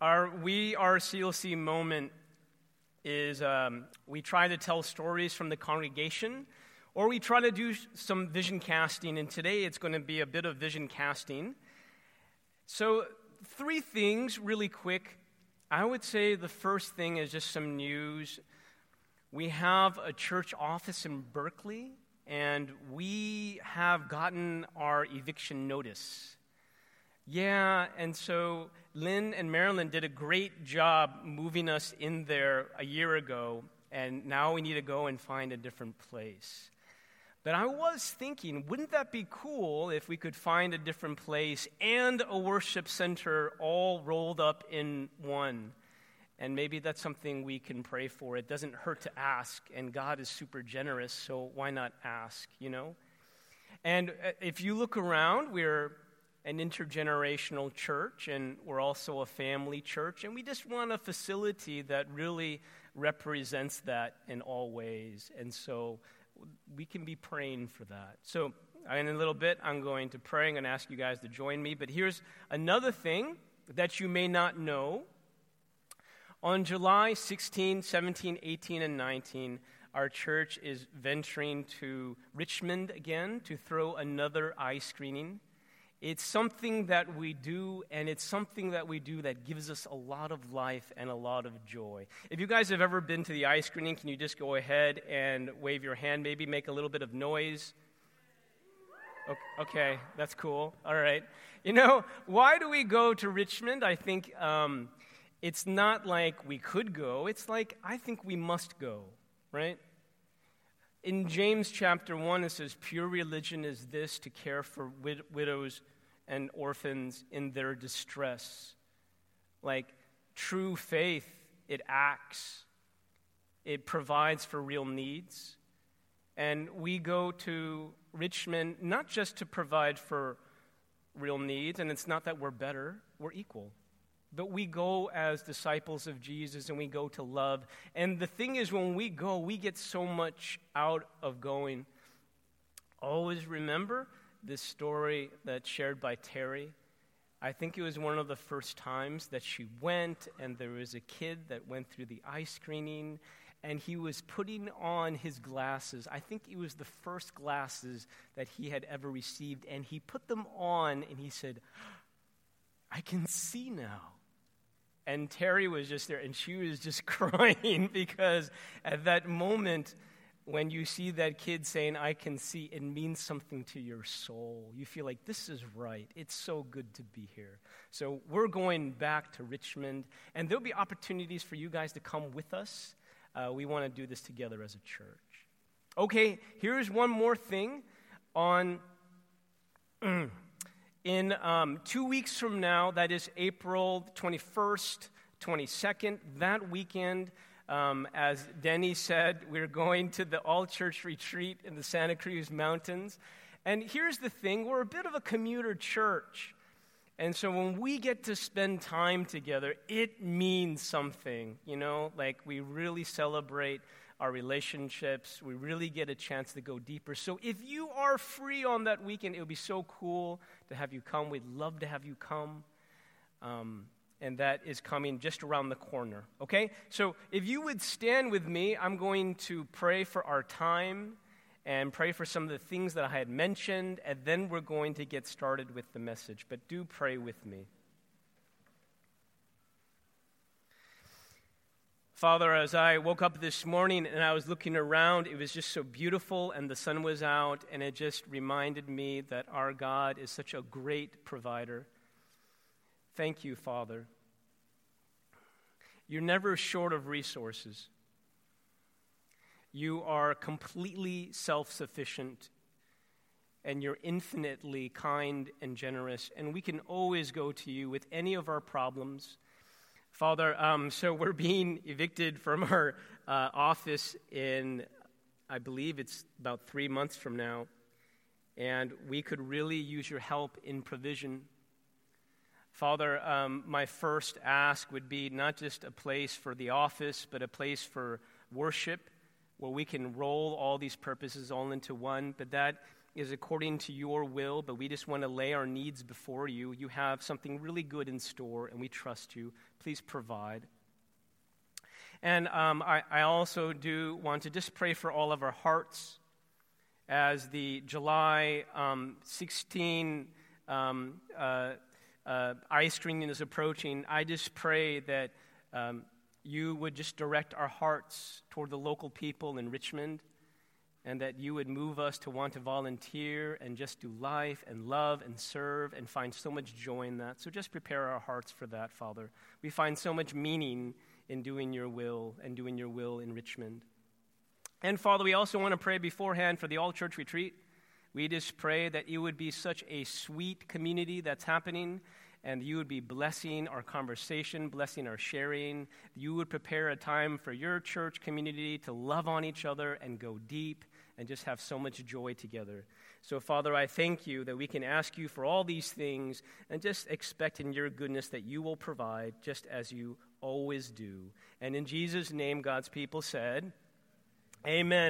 Our We Are CLC moment is um, we try to tell stories from the congregation, or we try to do some vision casting, and today it's going to be a bit of vision casting. So, three things really quick. I would say the first thing is just some news. We have a church office in Berkeley, and we have gotten our eviction notice. Yeah, and so Lynn and Marilyn did a great job moving us in there a year ago, and now we need to go and find a different place. But I was thinking, wouldn't that be cool if we could find a different place and a worship center all rolled up in one? And maybe that's something we can pray for. It doesn't hurt to ask, and God is super generous, so why not ask, you know? And uh, if you look around, we're an intergenerational church, and we're also a family church, and we just want a facility that really represents that in all ways. And so we can be praying for that. So, in a little bit, I'm going to pray. I'm going to ask you guys to join me. But here's another thing that you may not know. On July 16, 17, 18, and 19, our church is venturing to Richmond again to throw another eye screening. It's something that we do, and it's something that we do that gives us a lot of life and a lot of joy. If you guys have ever been to the eye screening, can you just go ahead and wave your hand, maybe make a little bit of noise? Okay, that's cool. All right. You know, why do we go to Richmond? I think um, it's not like we could go, it's like I think we must go, right? In James chapter 1, it says, Pure religion is this to care for wid- widows and orphans in their distress. Like true faith, it acts, it provides for real needs. And we go to Richmond not just to provide for real needs, and it's not that we're better, we're equal. But we go as disciples of Jesus and we go to love. And the thing is, when we go, we get so much out of going. Always remember this story that's shared by Terry. I think it was one of the first times that she went, and there was a kid that went through the eye screening, and he was putting on his glasses. I think it was the first glasses that he had ever received, and he put them on, and he said, I can see now. And Terry was just there, and she was just crying because at that moment, when you see that kid saying, I can see, it means something to your soul. You feel like this is right. It's so good to be here. So we're going back to Richmond, and there'll be opportunities for you guys to come with us. Uh, we want to do this together as a church. Okay, here's one more thing on. in um, two weeks from now, that is April 21st, 22nd, that weekend, um, as Denny said, we're going to the all church retreat in the Santa Cruz Mountains. And here's the thing we're a bit of a commuter church. And so when we get to spend time together, it means something, you know, like we really celebrate our relationships. We really get a chance to go deeper. So if you are free on that weekend, it would be so cool to have you come. We'd love to have you come. Um, and that is coming just around the corner. Okay? So if you would stand with me, I'm going to pray for our time and pray for some of the things that I had mentioned, and then we're going to get started with the message. But do pray with me. Father, as I woke up this morning and I was looking around, it was just so beautiful, and the sun was out, and it just reminded me that our God is such a great provider. Thank you, Father. You're never short of resources. You are completely self sufficient, and you're infinitely kind and generous, and we can always go to you with any of our problems Father, um, so we're being evicted from our uh, office in, I believe it's about three months from now, and we could really use your help in provision. Father, um, my first ask would be not just a place for the office, but a place for worship where we can roll all these purposes all into one, but that is according to your will, but we just want to lay our needs before you. You have something really good in store, and we trust you. Please provide. And um, I, I also do want to just pray for all of our hearts as the July um, 16 um, uh, uh, screening is approaching. I just pray that um, you would just direct our hearts toward the local people in Richmond and that you would move us to want to volunteer and just do life and love and serve and find so much joy in that. So just prepare our hearts for that, Father. We find so much meaning in doing your will and doing your will in Richmond. And Father, we also want to pray beforehand for the All Church Retreat. We just pray that it would be such a sweet community that's happening and you would be blessing our conversation, blessing our sharing. You would prepare a time for your church community to love on each other and go deep and just have so much joy together. So, Father, I thank you that we can ask you for all these things and just expect in your goodness that you will provide just as you always do. And in Jesus' name, God's people said, Amen.